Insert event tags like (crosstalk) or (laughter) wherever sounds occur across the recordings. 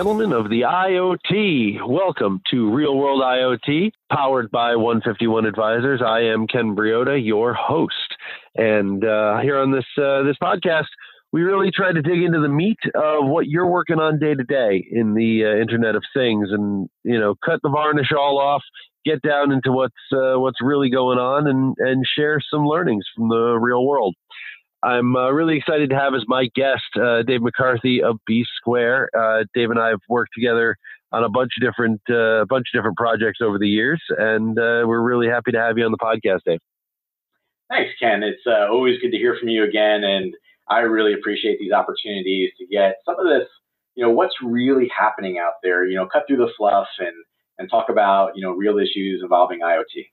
gentlemen of the IoT, welcome to Real World IoT, powered by 151 Advisors. I am Ken Briodagh, your host, and uh, here on this uh, this podcast, we really try to dig into the meat of what you're working on day to day in the uh, Internet of Things, and you know, cut the varnish all off, get down into what's uh, what's really going on, and and share some learnings from the real world. I'm uh, really excited to have as my guest uh, Dave McCarthy of B Square. Uh, Dave and I have worked together on a bunch of different uh, bunch of different projects over the years, and uh, we're really happy to have you on the podcast, Dave. Thanks, Ken. It's uh, always good to hear from you again, and I really appreciate these opportunities to get some of this, you know, what's really happening out there. You know, cut through the fluff and and talk about you know real issues involving IoT.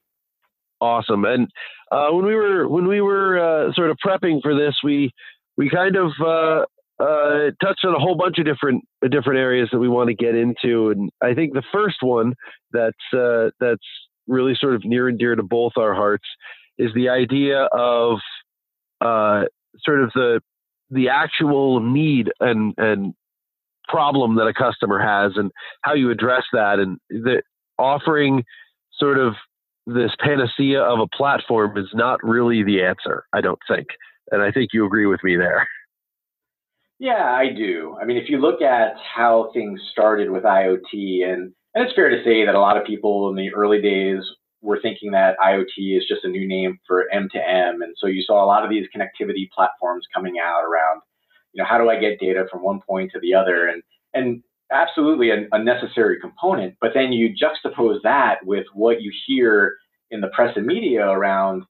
Awesome. And uh, when we were when we were uh, sort of prepping for this, we we kind of uh, uh touched on a whole bunch of different different areas that we want to get into. And I think the first one that's uh, that's really sort of near and dear to both our hearts is the idea of uh, sort of the the actual need and and problem that a customer has and how you address that and the offering sort of this panacea of a platform is not really the answer, I don't think. And I think you agree with me there. Yeah, I do. I mean, if you look at how things started with IoT, and, and it's fair to say that a lot of people in the early days were thinking that IoT is just a new name for M2M. And so you saw a lot of these connectivity platforms coming out around, you know, how do I get data from one point to the other? And, and absolutely a, a, necessary component. But then you juxtapose that with what you hear in the press and media around,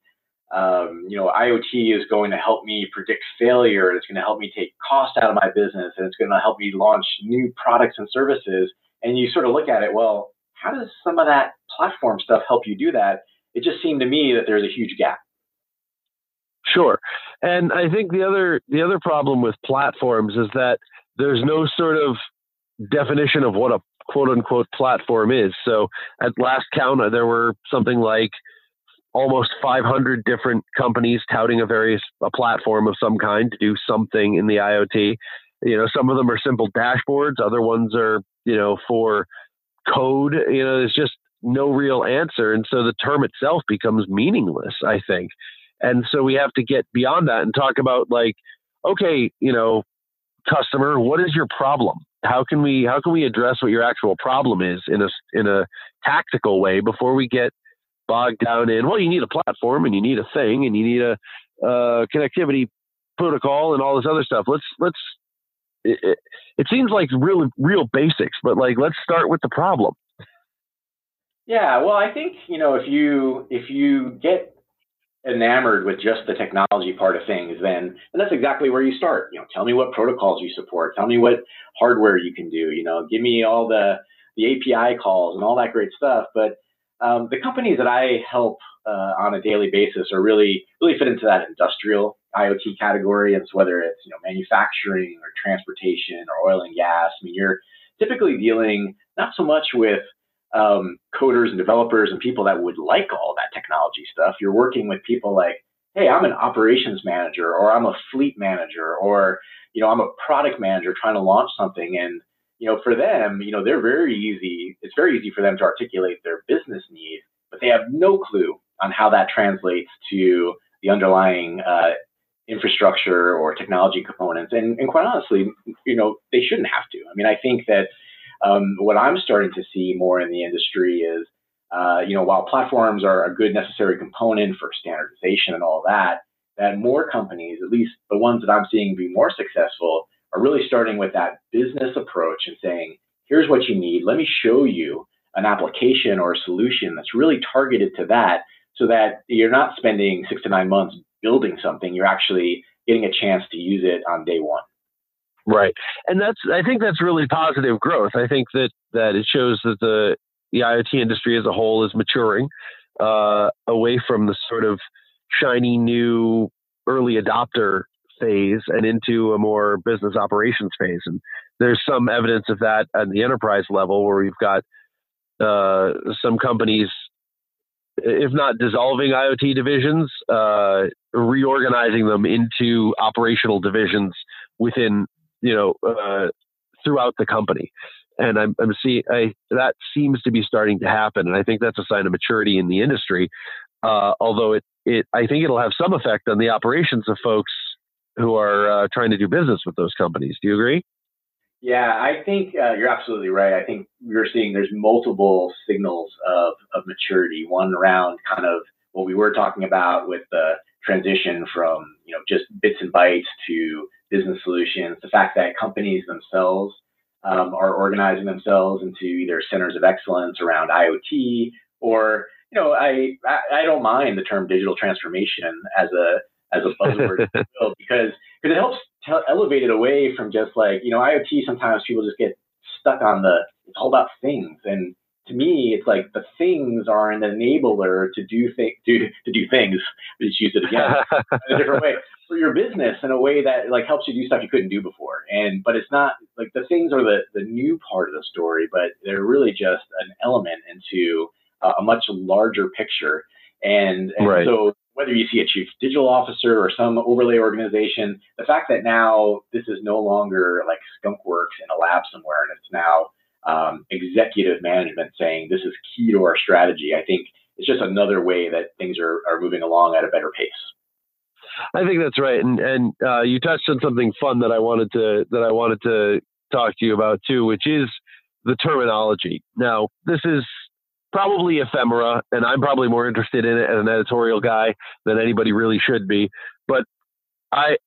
um, you know, IoT is going to help me predict failure. It's going to help me take cost out of my business, and it's going to help me launch new products and services. And you sort of look at it, well, how does some of that platform stuff help you do that? It just seemed to me that there's a huge gap. Sure, and I think the other the other problem with platforms is that there's no sort of definition of what a quote unquote platform is. So at last count, uh, there were something like almost 500 different companies touting a various a platform of some kind to do something in the IoT. You know, some of them are simple dashboards, other ones are you know for code. You know, there's just no real answer, and so the term itself becomes meaningless. I think, and so we have to get beyond that and talk about like, okay, you know, customer, what is your problem? How can we how can we address what your actual problem is in a in a tactical way before we get bogged down in well you need a platform and you need a thing and you need a uh, connectivity protocol and all this other stuff. Let's let's it, it, it seems like real real basics but like let's start with the problem. Yeah well i think you know if you if you get enamored with just the technology part of things, then and that's exactly where you start. You know, tell me what protocols you support, tell me what hardware you can do. You know, give me all the the API calls and all that great stuff. But um, the companies that I help uh, on a daily basis are really really fit into that industrial IoT category. So whether it's you know manufacturing or transportation or oil and gas, I mean, you're typically dealing not so much with um, coders and developers and people that would like all that technology stuff. You're working with people like, hey, I'm an operations manager, or I'm a fleet manager, or you know, I'm a product manager trying to launch something. And you know, for them, you know, they're very easy. It's very easy for them to articulate their business need, but they have no clue on how that translates to the underlying uh, infrastructure or technology components. And, and quite honestly, you know, they shouldn't have to. I mean, I think that um, what I'm starting to see more in the industry is, uh, you know, while platforms are a good necessary component for standardization and all that, that more companies, at least the ones that I'm seeing be more successful, are really starting with that business approach and saying, here's what you need. Let me show you an application or a solution that's really targeted to that so that you're not spending six to nine months building something. You're actually getting a chance to use it on day one. Right, and that's I think that's really positive growth. I think that that it shows that the the IoT industry as a whole is maturing uh, away from the sort of shiny new early adopter phase and into a more business operations phase. And there's some evidence of that at the enterprise level where we've got uh, some companies, if not dissolving IoT divisions, uh, reorganizing them into operational divisions within you know, uh, throughout the company. And I'm, I'm seeing I, that seems to be starting to happen, and I think that's a sign of maturity in the industry. Uh, although it, it, I think it'll have some effect on the operations of folks who are uh, trying to do business with those companies. Do you agree? Yeah, I think uh, you're absolutely right. I think you're seeing there's multiple signals of, of maturity. One around kind of what we were talking about with the transition from you know just bits and bytes to business solutions. The fact that companies themselves um, are organizing themselves into either centers of excellence around IoT or you know I I don't mind the term digital transformation as a as a buzzword (laughs) because because it helps elevate it away from just like you know IoT. Sometimes people just get stuck on the it's all about things, and to me, it's like the things are an enabler to do things do to do things. Just use it again in a different way for your business in a way that like helps you do stuff you couldn't do before. And but it's not like the things are the the new part of the story, but they're really just an element into uh, a much larger picture. And, and right. so whether you see a chief digital officer or some overlay organization, the fact that now this is no longer like skunk works in a lab somewhere and it's now um, executive management saying this is key to our strategy, I think it's just another way that things are, are moving along at a better pace. I think that's right, and and uh, you touched on something fun that I wanted to that I wanted to talk to you about too, which is the terminology. Now, this is probably ephemera, and I'm probably more interested in it as an editorial guy than anybody really should be. But I,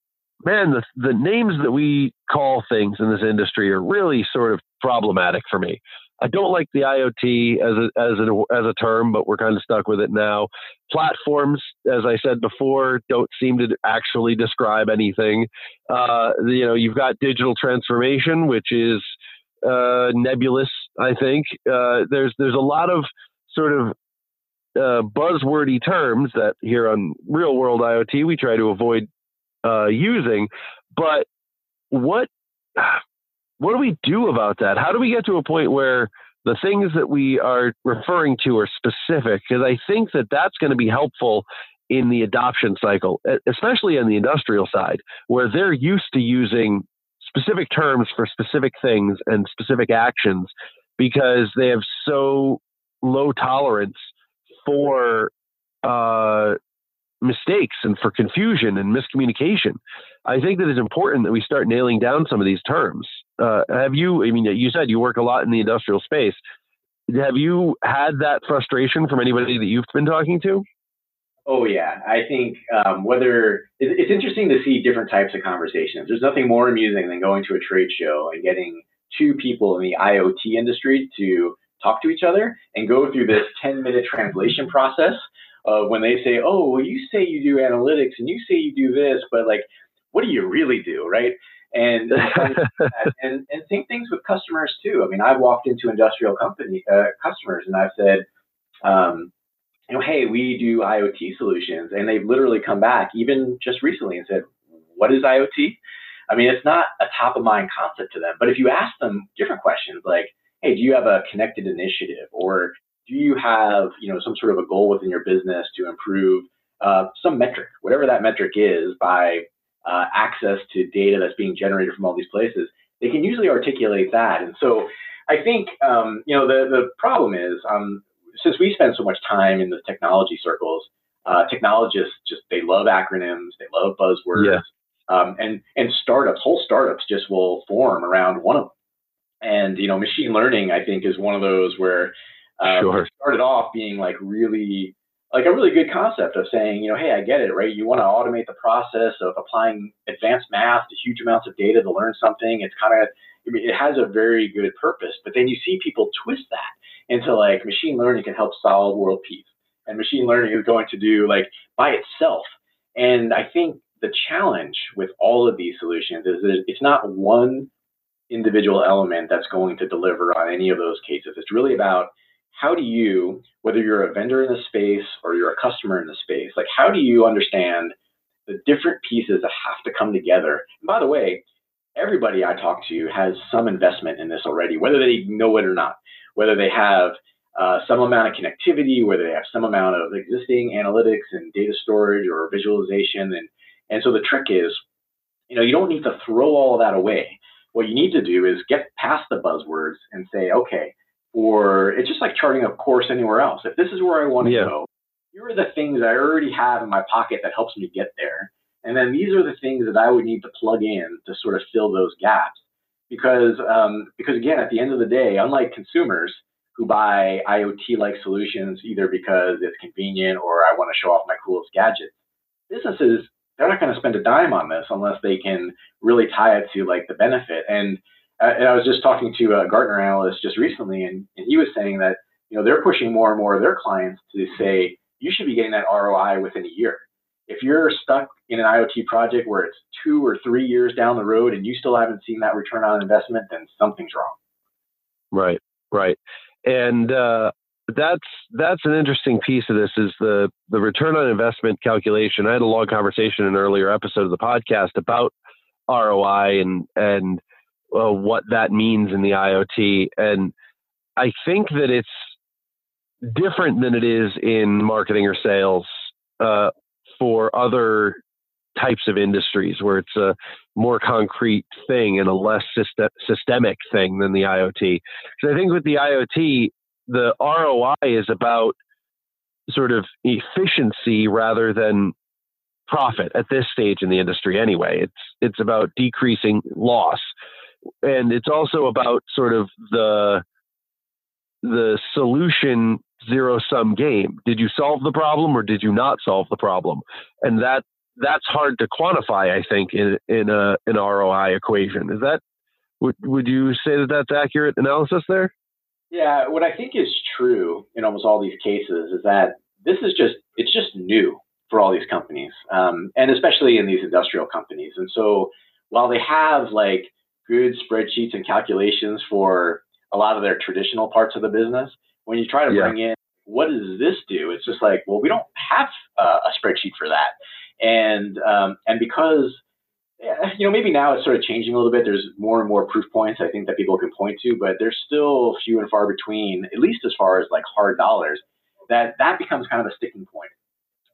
man, the the names that we call things in this industry are really sort of problematic for me. I don't like the IoT as a as a as a term, but we're kind of stuck with it now. Platforms, as I said before, don't seem to actually describe anything. Uh, you know, you've got digital transformation, which is uh, nebulous. I think uh, there's there's a lot of sort of uh, buzzwordy terms that here on real world IoT we try to avoid uh, using. But what what do we do about that? How do we get to a point where the things that we are referring to are specific? Because I think that that's going to be helpful in the adoption cycle, especially on the industrial side, where they're used to using specific terms for specific things and specific actions because they have so low tolerance for uh, mistakes and for confusion and miscommunication. I think that it's important that we start nailing down some of these terms. Uh, have you, I mean, you said you work a lot in the industrial space. Have you had that frustration from anybody that you've been talking to? Oh yeah, I think um, whether it's interesting to see different types of conversations. There's nothing more amusing than going to a trade show and getting two people in the IoT industry to talk to each other and go through this 10 minute translation process of when they say, "Oh, well, you say you do analytics and you say you do this, but like, what do you really do?" Right? And (laughs) and and same things with customers too. I mean, I've walked into industrial company uh, customers and I've said. Um, you know, hey, we do IoT solutions. And they've literally come back, even just recently, and said, what is IoT? I mean, it's not a top of mind concept to them. But if you ask them different questions like, hey, do you have a connected initiative? Or do you have, you know, some sort of a goal within your business to improve uh, some metric, whatever that metric is, by uh, access to data that's being generated from all these places? They can usually articulate that. And so I think, um, you know, the, the problem is um, since we spend so much time in the technology circles, uh, technologists just they love acronyms, they love buzzwords, yeah. um, and and startups, whole startups just will form around one of them. And you know, machine learning, I think, is one of those where um, sure. it started off being like really like a really good concept of saying, you know, hey, I get it, right? You want to automate the process of applying advanced math to huge amounts of data to learn something. It's kind of I mean, it has a very good purpose, but then you see people twist that into like machine learning can help solve world peace and machine learning is going to do like by itself. And I think the challenge with all of these solutions is that it's not one individual element that's going to deliver on any of those cases. It's really about how do you, whether you're a vendor in the space or you're a customer in the space, like how do you understand the different pieces that have to come together? And by the way, everybody I talk to has some investment in this already, whether they know it or not whether they have uh, some amount of connectivity, whether they have some amount of existing analytics and data storage or visualization. And, and so the trick is, you know, you don't need to throw all that away. what you need to do is get past the buzzwords and say, okay, or it's just like charting a course anywhere else. If this is where I want to yeah. go, here are the things I already have in my pocket that helps me get there. And then these are the things that I would need to plug in to sort of fill those gaps. Because, um, because again, at the end of the day, unlike consumers who buy IoT like solutions either because it's convenient or I want to show off my coolest gadget, businesses, they're not going to spend a dime on this unless they can really tie it to like the benefit. And, and I was just talking to a Gartner analyst just recently, and, and he was saying that you know they're pushing more and more of their clients to say you should be getting that ROI within a year. If you're stuck in an IoT project where it's two or three years down the road and you still haven't seen that return on investment, then something's wrong. Right, right, and uh, that's that's an interesting piece of this is the the return on investment calculation. I had a long conversation in an earlier episode of the podcast about ROI and and uh, what that means in the IoT, and I think that it's different than it is in marketing or sales uh, for other types of industries where it's a more concrete thing and a less system, systemic thing than the IoT. So I think with the IoT, the ROI is about sort of efficiency rather than profit at this stage in the industry anyway. It's it's about decreasing loss. And it's also about sort of the the solution zero sum game. Did you solve the problem or did you not solve the problem? And that that's hard to quantify. I think in in a an ROI equation. Is that would would you say that that's accurate analysis there? Yeah, what I think is true in almost all these cases is that this is just it's just new for all these companies, um, and especially in these industrial companies. And so while they have like good spreadsheets and calculations for a lot of their traditional parts of the business, when you try to yeah. bring in what does this do, it's just like, well, we don't have uh, a spreadsheet for that. And um, and because you know maybe now it's sort of changing a little bit. There's more and more proof points I think that people can point to, but there's still few and far between, at least as far as like hard dollars. That that becomes kind of a sticking point.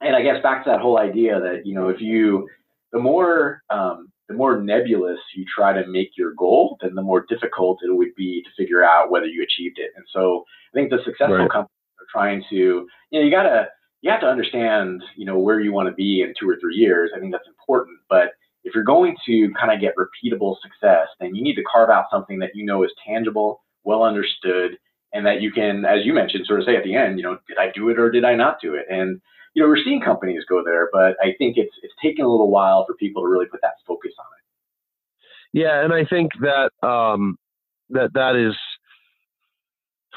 And I guess back to that whole idea that you know if you the more um, the more nebulous you try to make your goal, then the more difficult it would be to figure out whether you achieved it. And so I think the successful right. companies are trying to, you know, you gotta you have to understand, you know, where you want to be in two or three years. I think that's important. But if you're going to kind of get repeatable success, then you need to carve out something that you know is tangible, well understood, and that you can, as you mentioned, sort of say at the end, you know, did I do it or did I not do it? And you know, we're seeing companies go there, but I think it's it's taken a little while for people to really put that focus on it. Yeah, and I think that um, that that is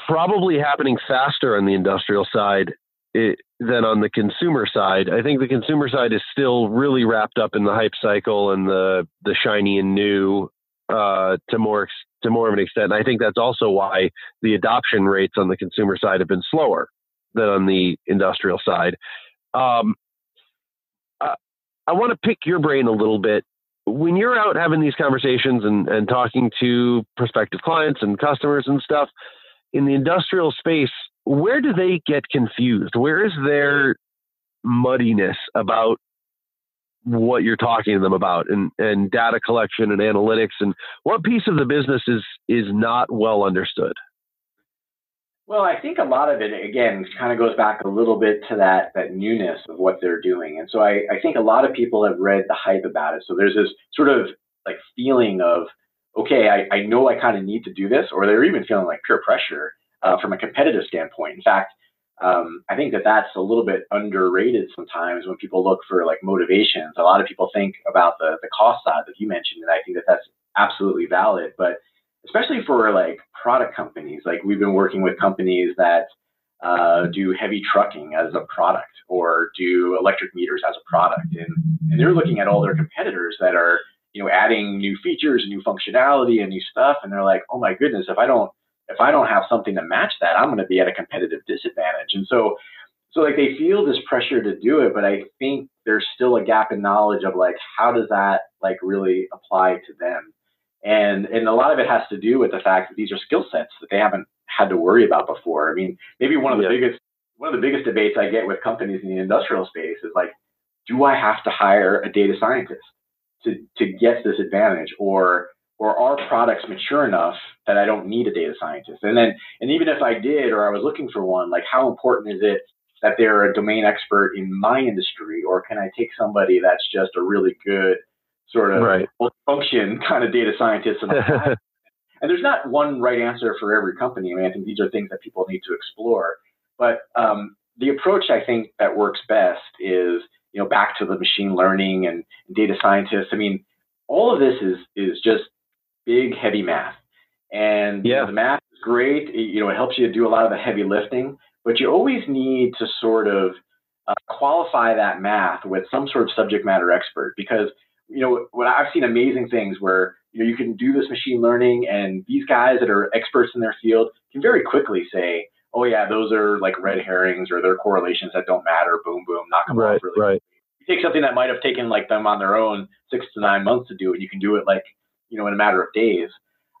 probably happening faster on the industrial side it, than on the consumer side. I think the consumer side is still really wrapped up in the hype cycle and the the shiny and new uh, to more to more of an extent. And I think that's also why the adoption rates on the consumer side have been slower than on the industrial side. Um, I want to pick your brain a little bit. When you're out having these conversations and, and talking to prospective clients and customers and stuff in the industrial space, where do they get confused? Where is their muddiness about what you're talking to them about and, and data collection and analytics and what piece of the business is is not well understood? Well, I think a lot of it, again, kind of goes back a little bit to that that newness of what they're doing. And so I, I think a lot of people have read the hype about it. So there's this sort of like feeling of, okay, I, I know I kind of need to do this, or they're even feeling like peer pressure uh, from a competitive standpoint. In fact, um, I think that that's a little bit underrated sometimes when people look for like motivations. A lot of people think about the, the cost side that you mentioned, and I think that that's absolutely valid. But especially for like product companies. Like we've been working with companies that uh, do heavy trucking as a product or do electric meters as a product, and and they're looking at all their competitors that are you know adding new features and new functionality and new stuff, and they're like, oh my goodness, if I don't if I don't have something to match that, I'm going to be at a competitive disadvantage. And so so like they feel this pressure to do it, but I think there's still a gap in knowledge of like how does that like really apply to them. And and a lot of it has to do with the fact that these are skill sets that they haven't had to worry about before. I mean, maybe one of the yeah. biggest one of the biggest debates I get with companies in the industrial space is like, do I have to hire a data scientist to to get this advantage, or or are products mature enough that I don't need a data scientist? And then, and even if I did, or I was looking for one, like how important is it that they're a domain expert in my industry, or can I take somebody that's just a really good sort of right. function kind of data scientist? And, (laughs) and there's not one right answer for every company. I mean, I think these are things that people need to explore. But um, the approach I think that works best is, you know, back to the machine learning and data scientists. I mean, all of this is is just big, heavy math. And yeah. the math is great. It, you know, it helps you to do a lot of the heavy lifting, but you always need to sort of uh, qualify that math with some sort of subject matter expert because you know when I've seen amazing things where you know you can do this machine learning and these guys that are experts in their field can very quickly say, oh yeah, those are like red herrings or they're correlations that don't matter. Boom, boom, knock them right, off really. Right. You take something that might have taken like them on their own six to nine months to do and you can do it like you know in a matter of days.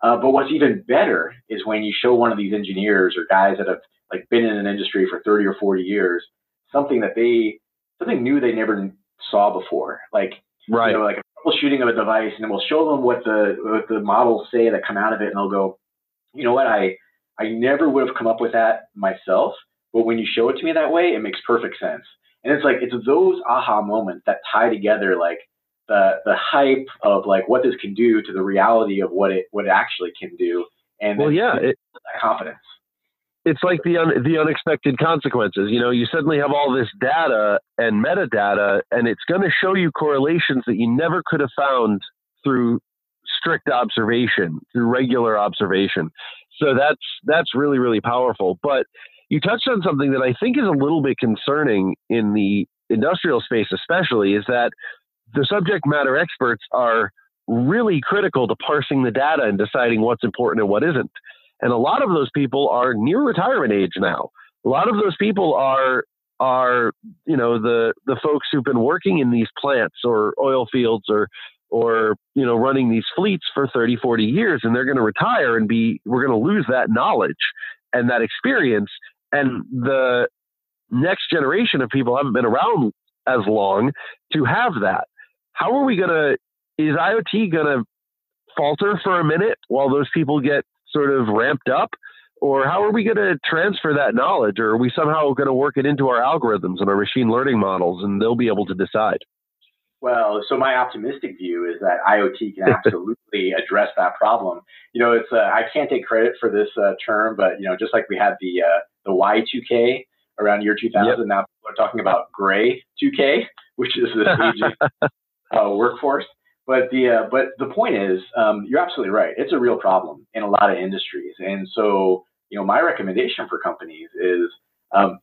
Uh, but what's even better is when you show one of these engineers or guys that have like been in an industry for 30 or 40 years something that they something new they never saw before. Like right. you know, like a troubleshooting of a device, and we'll show them what the what the models say that come out of it, and they'll go, you know what, I I never would have come up with that myself, but when you show it to me that way, it makes perfect sense. And it's like it's those aha moments that tie together like the the hype of like what this can do to the reality of what it what it actually can do, and well, yeah, it, that confidence it's like the un, the unexpected consequences. You know, you suddenly have all this data and metadata, and it's going to show you correlations that you never could have found through strict observation, through regular observation. So that's that's really really powerful. But you touched on something that I think is a little bit concerning in the industrial space, especially, is that the subject matter experts are really critical to parsing the data and deciding what's important and what isn't. And a lot of those people are near retirement age now. A lot of those people are are you know the the folks who've been working in these plants or oil fields or or you know running these fleets for 30 40 years and they're going to retire and be we're going to lose that knowledge and that experience and the next generation of people haven't been around as long to have that how are we going to is iot going to falter for a minute while those people get sort of ramped up? Or how are we going to transfer that knowledge? Or are we somehow going to work it into our algorithms and our machine learning models and they'll be able to decide? Well, so my optimistic view is that IoT can (laughs) absolutely address that problem. You know, it's uh, I can't take credit for this uh, term, but you know, just like we had the uh, the Y2K around year 2000, yep. now people are talking about gray 2K, which is this (laughs) aging uh, workforce. But the uh, but the point is, um, you're absolutely right. It's a real problem in a lot of industries, and so you know my recommendation for companies is um,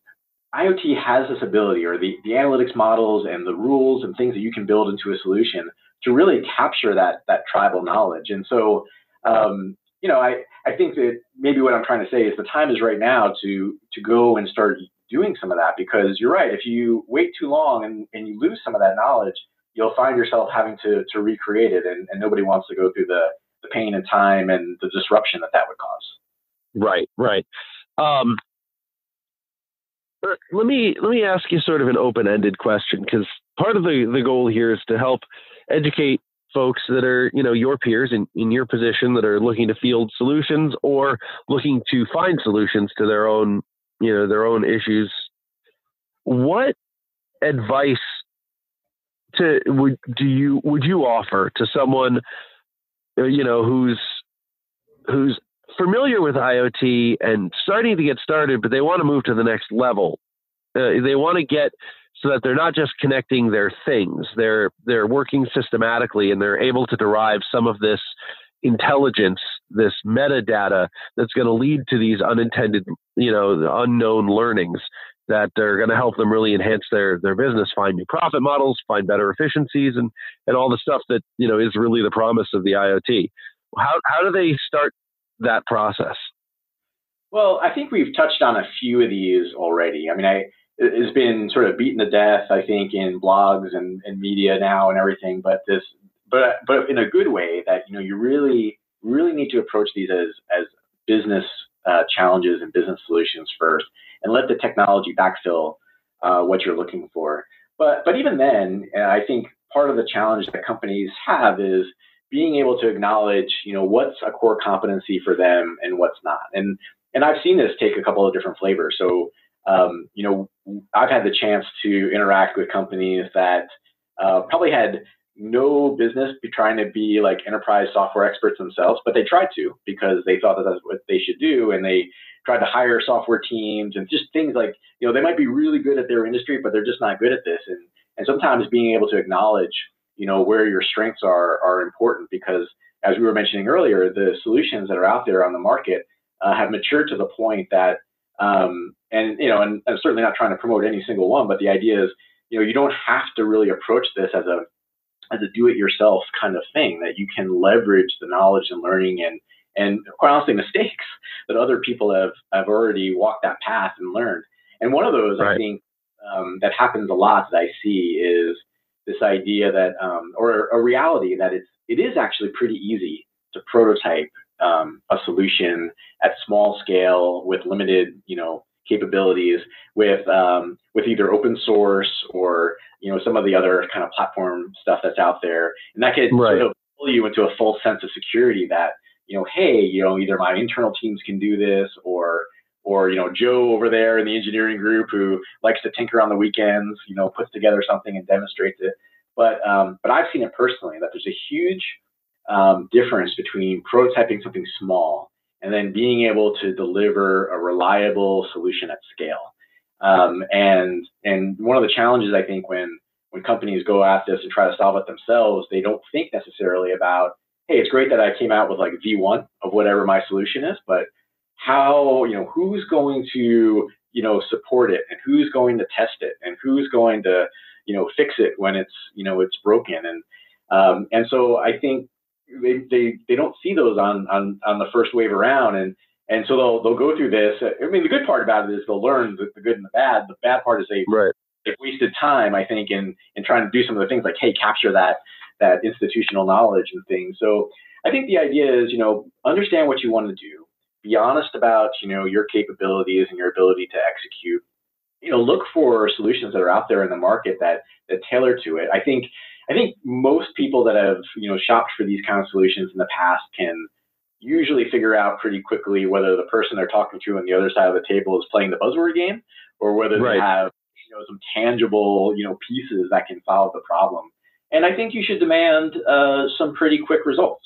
IoT has this ability, or the the analytics models and the rules and things that you can build into a solution to really capture that that tribal knowledge. And so um, you know I I think that maybe what I'm trying to say is the time is right now to to go and start doing some of that because you're right. If you wait too long and, and you lose some of that knowledge, you'll find yourself having to, to recreate it, and, and nobody wants to go through the, the pain and time and the disruption that that would cause. Right, right. Um, let me let me ask you sort of an open-ended question because part of the, the goal here is to help educate folks that are you know your peers in, in your position that are looking to field solutions or looking to find solutions to their own you know their own issues what advice to would do you would you offer to someone uh, you know who's who's familiar with IoT and starting to get started, but they want to move to the next level. Uh, they want to get so that they're not just connecting their things; they're they're working systematically and they're able to derive some of this intelligence, this metadata that's going to lead to these unintended, you know, unknown learnings that are going to help them really enhance their their business, find new profit models, find better efficiencies, and and all the stuff that you know is really the promise of the IoT. How how do they start that process? Well, I think we've touched on a few of these already. I mean, I it's been sort of beaten to death, I think, in blogs and, and media now and everything. But this, but but in a good way that you know you really really need to approach these as as business uh, challenges and business solutions first and let the technology backfill uh, what you're looking for. But but even then, uh, I think part of the challenge that companies have is being able to acknowledge, you know, what's a core competency for them and what's not. And and I've seen this take a couple of different flavors. So, um, you know, I've had the chance to interact with companies that uh, probably had no business be trying to be like enterprise software experts themselves, but they tried to because they thought that that's what they should do, and they tried to hire software teams and just things like you know they might be really good at their industry, but they're just not good at this, and and sometimes being able to acknowledge you know where your strengths are are important because as we were mentioning earlier, the solutions that are out there on the market uh, have matured to the point that um, and you know and I'm certainly not trying to promote any single one, but the idea is you know you don't have to really approach this as a as a do-it-yourself kind of thing that you can leverage the knowledge and learning and and quite honestly mistakes that other people have have already walked that path and learned. And one of those right. I think um, that happens a lot that I see is this idea that um, or a reality that it's it is actually pretty easy to prototype um, a solution at small scale with limited you know capabilities with um, with either open source or you know some of the other kind of platform stuff that's out there, and that could right. sort of pull you into a full sense of security that you know, hey, you know, either my internal teams can do this or or you know Joe over there in the engineering group who likes to tinker on the weekends, you know, puts together something and demonstrates it. But um, but I've seen it personally that there's a huge um, difference between prototyping something small and then being able to deliver a reliable solution at scale. Um, and and one of the challenges I think when when companies go at this and try to solve it themselves, they don't think necessarily about, hey, it's great that I came out with like V1 of whatever my solution is, but how you know who's going to you know support it and who's going to test it and who's going to you know fix it when it's you know it's broken and um, and so I think they, they they don't see those on on on the first wave around and and so they'll they'll go through this. I mean, the good part about it is they'll learn the, the good and the bad. The bad part is they right. they've wasted time, I think, in in trying to do some of the things like, hey, capture that that institutional knowledge and things. So I think the idea is, you know, understand what you want to do, be honest about, you know, your capabilities and your ability to execute. You know, look for solutions that are out there in the market that that tailor to it. I think I think most people that have you know shopped for these kind of solutions in the past can usually figure out pretty quickly whether the person they're talking to on the other side of the table is playing the buzzword game or whether right. they have you know some tangible you know pieces that can solve the problem. And I think you should demand uh, some pretty quick results.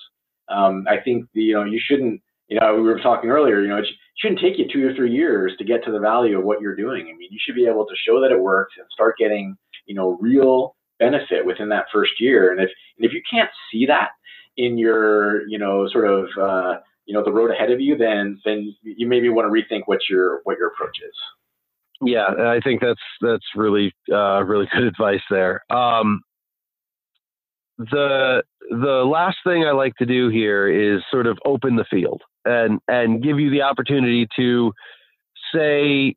Um, I think the, you know you shouldn't you know we were talking earlier you know it shouldn't take you two or three years to get to the value of what you're doing. I mean you should be able to show that it works and start getting you know real benefit within that first year. And if and if you can't see that in your you know sort of uh, you know the road ahead of you, then then you maybe want to rethink what your what your approach is. Yeah, I think that's that's really uh, really good advice there. Um, the the last thing I like to do here is sort of open the field and and give you the opportunity to say,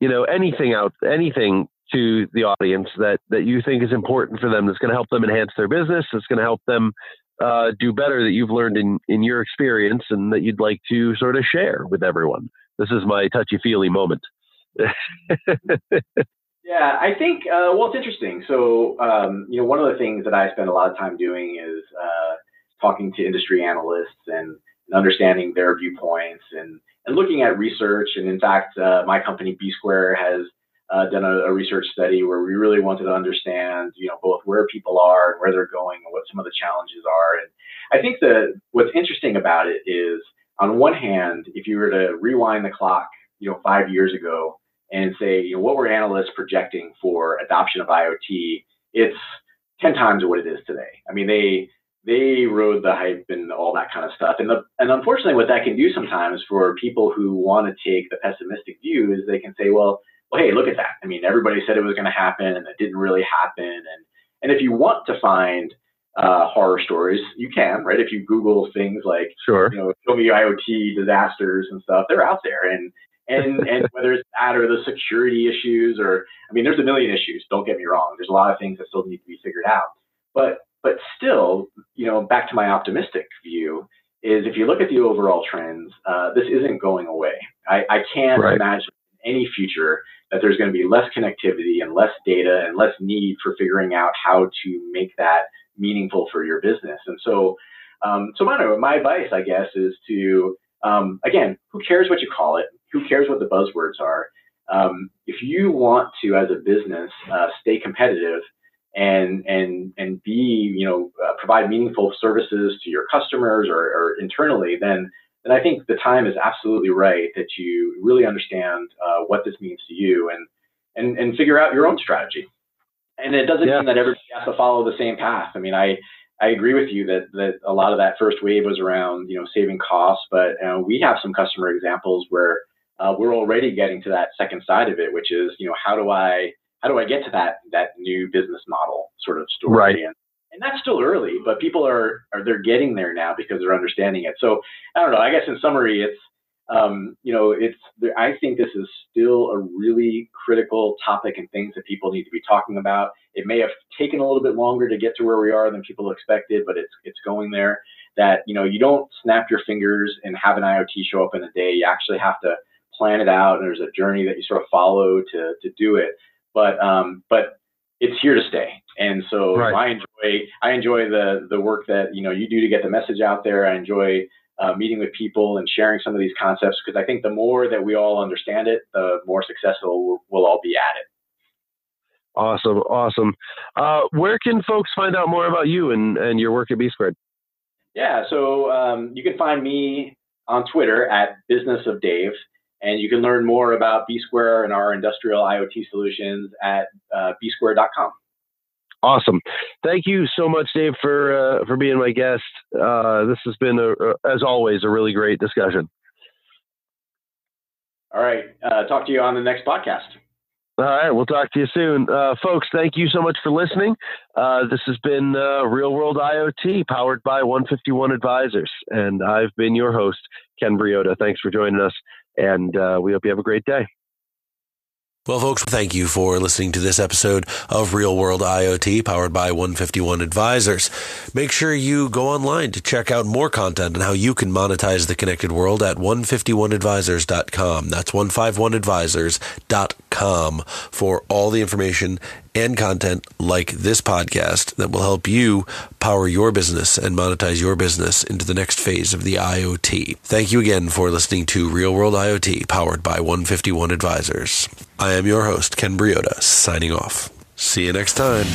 you know, anything out anything to the audience that that you think is important for them that's going to help them enhance their business that's going to help them uh, do better that you've learned in in your experience and that you'd like to sort of share with everyone. This is my touchy feely moment. (laughs) Yeah i think uh, well it's interesting. So um, you know one of the things that i spend a lot of time doing is uh, talking to industry analysts and, and understanding their viewpoints and and looking at research. And in fact uh, my company b square has uh, done a, a, research study where we really wanted to understand, you know, both where people are and where they're going and what some of the challenges are. And I think that what's interesting about it is, on one hand, if you were to rewind the clock, you know, five years ago and say, you know, what were analysts projecting for adoption of IoT? It's 10 times what it is today. I mean, they they rode the hype and all that kind of stuff. And the and unfortunately, what that can do sometimes for people who want to take the pessimistic view is they can say, well, well, hey, look at that. I mean, everybody said it was going to happen, and it didn't really happen. And and if you want to find uh, horror stories, you can, right? If you Google things like, sure, you know, show me IoT disasters and stuff, they're out there. And and (laughs) and whether it's that or the security issues, or I mean, there's a million issues. Don't get me wrong. There's a lot of things that still need to be figured out. But but still, you know, back to my optimistic view is if you look at the overall trends, uh, this isn't going away. I, I can't right. imagine any future that there's going to be less connectivity and less data and less need for figuring out how to make that meaningful for your business. And so, um, so my, my advice, I guess, is to, um, again, who cares what you call it? Who cares what the buzzwords are? Um, if you want to, as a business, uh, stay competitive and and and be, you know, uh, provide meaningful services to your customers or, or, internally, then then I think the time is absolutely right that you really understand uh, what this means to you and and and figure out your own strategy. And it doesn't yeah. mean that everybody has to follow the same path. I mean, I I agree with you that that a lot of that first wave was around you know saving costs, but uh, we have some customer examples where uh, we're already getting to that second side of it, which is you know how do I how do I get to that that new business model sort of story? Right. And, and that's still early, but people are are they're getting there now because they're understanding it. So I don't know. I guess in summary, it's um, you know, it's I think this is still a really critical topic and things that people need to be talking about. It may have taken a little bit longer to get to where we are than people expected, but it's it's going there. That you know, you don't snap your fingers and have an IoT show up in a day. You actually have to plan it out, and there's a journey that you sort of follow to to do it. But um, but it's here to stay. And so right. I enjoy I enjoy the the work that you know you do to get the message out there. I enjoy uh, meeting with people and sharing some of these concepts because I think the more that we all understand it, the more successful we'll, we'll all be at it. Awesome, awesome. Uh, where can folks find out more about you and, and your work at B Squared? Yeah, so um, you can find me on Twitter at Business of Dave, and you can learn more about B Square and our industrial IoT solutions at uh, bsquare.com. Awesome. Thank you so much, Dave, for uh, for being my guest. Uh, this has been, a, as always, a really great discussion. All right. Uh, talk to you on the next podcast. All right. We'll talk to you soon. Uh, folks, thank you so much for listening. Uh, this has been uh, Real World IoT powered by 151 Advisors. And I've been your host, Ken Briodagh. Thanks for joining us. And uh, we hope you have a great day. Well, folks, thank you for listening to this episode of Real World IoT powered by 151 Advisors. Make sure you go online to check out more content on how you can monetize the connected world at 151advisors.com. That's 151advisors.com for all the information and content like this podcast that will help you power your business and monetize your business into the next phase of the IoT. Thank you again for listening to Real World IoT powered by 151 Advisors. I am your host, Ken Briodagh, signing off. See you next time.